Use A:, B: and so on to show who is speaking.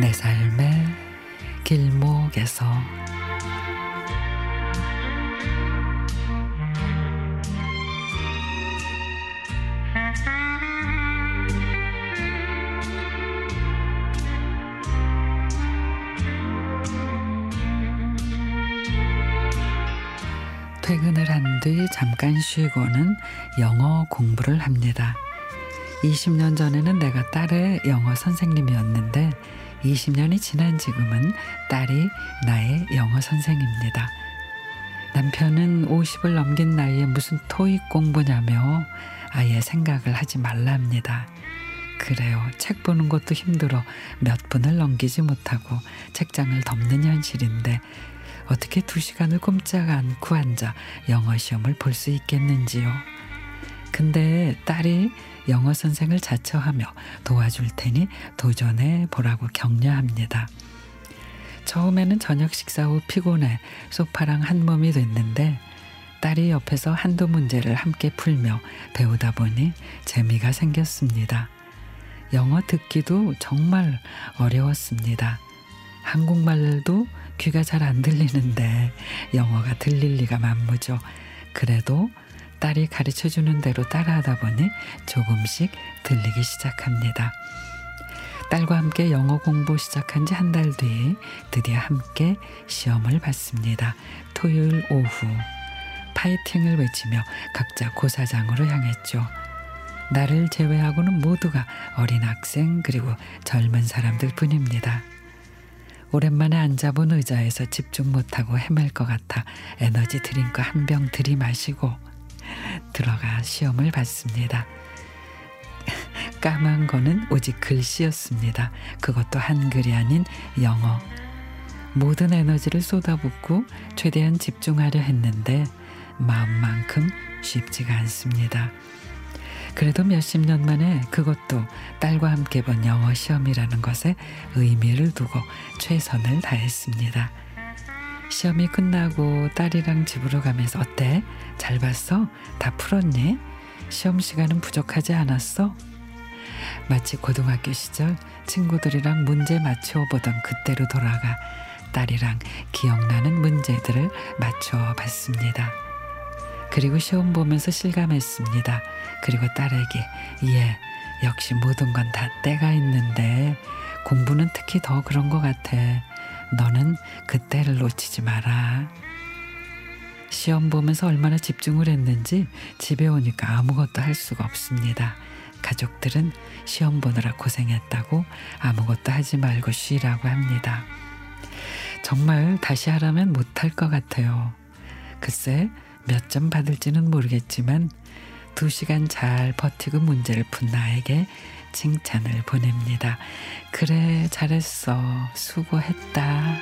A: 내 삶의 길목에서 퇴근을 한 뒤 잠깐 쉬고는 영어 공부를 합니다. 20년 전에는 내가 딸의 영어 선생님이었는데 20년이 지난 지금은 딸이 나의 영어 선생입니다. 남편은 50을 넘긴 나이에 무슨 토익 공부냐며 아예 생각을 하지 말랍니다. 그래요. 책 보는 것도 힘들어 몇 분을 넘기지 못하고 책장을 덮는 현실인데 어떻게 두 시간을 꼼짝 않고 앉아 영어 시험을 볼 수 있겠는지요. 근데 딸이 영어 선생을 자처하며 도와줄 테니 도전해 보라고 격려합니다. 처음에는 저녁 식사 후 피곤해 소파랑 한 몸이 됐는데 딸이 옆에서 한두 문제를 함께 풀며 배우다 보니 재미가 생겼습니다. 영어 듣기도 정말 어려웠습니다. 한국말도 귀가 잘 안 들리는데 영어가 들릴 리가 만무죠. 그래도 딸이 가르쳐 주는 대로 따라하다 보니 조금씩 들리기 시작합니다. 딸과 함께 영어 공부 시작한 지 한 달 뒤 드디어 함께 시험을 봤습니다. 토요일 오후 파이팅을 외치며 각자 고사장으로 향했죠. 나를 제외하고는 모두가 어린 학생 그리고 젊은 사람들 뿐입니다. 오랜만에 앉아본 의자에서 집중 못하고 헤맬 것 같아 에너지 드링크 한 병 들이마시고 들어가 시험을 봤습니다. 까만 거는 오직 글씨였습니다. 그것도 한글이 아닌 영어. 모든 에너지를 쏟아붓고 최대한 집중하려 했는데 마음만큼 쉽지가 않습니다. 그래도 몇십 년 만에 그것도 딸과 함께 본 영어 시험이라는 것에 의미를 두고 최선을 다했습니다. 시험이 끝나고 딸이랑 집으로 가면서 어때? 잘 봤어? 다 풀었니? 시험 시간은 부족하지 않았어? 마치 고등학교 시절 친구들이랑 문제 맞춰 보던 그때로 돌아가 딸이랑 기억나는 문제들을 맞춰 봤습니다. 그리고 시험 보면서 실감했습니다. 그리고 딸에게 예, 역시 모든 건 다 때가 있는데 공부는 특히 더 그런 것 같아. 너는 그때를 놓치지 마라. 시험 보면서 얼마나 집중을 했는지 집에 오니까 아무것도 할 수가 없습니다. 가족들은 시험 보느라 고생했다고 아무것도 하지 말고 쉬라고 합니다. 정말 다시 하라면 못할 것 같아요. 글쎄, 몇 점 받을지는 모르겠지만 두 시간 잘 버티고 문제를 푼 나에게 칭찬을 보냅니다. 그래, 잘했어. 수고했다.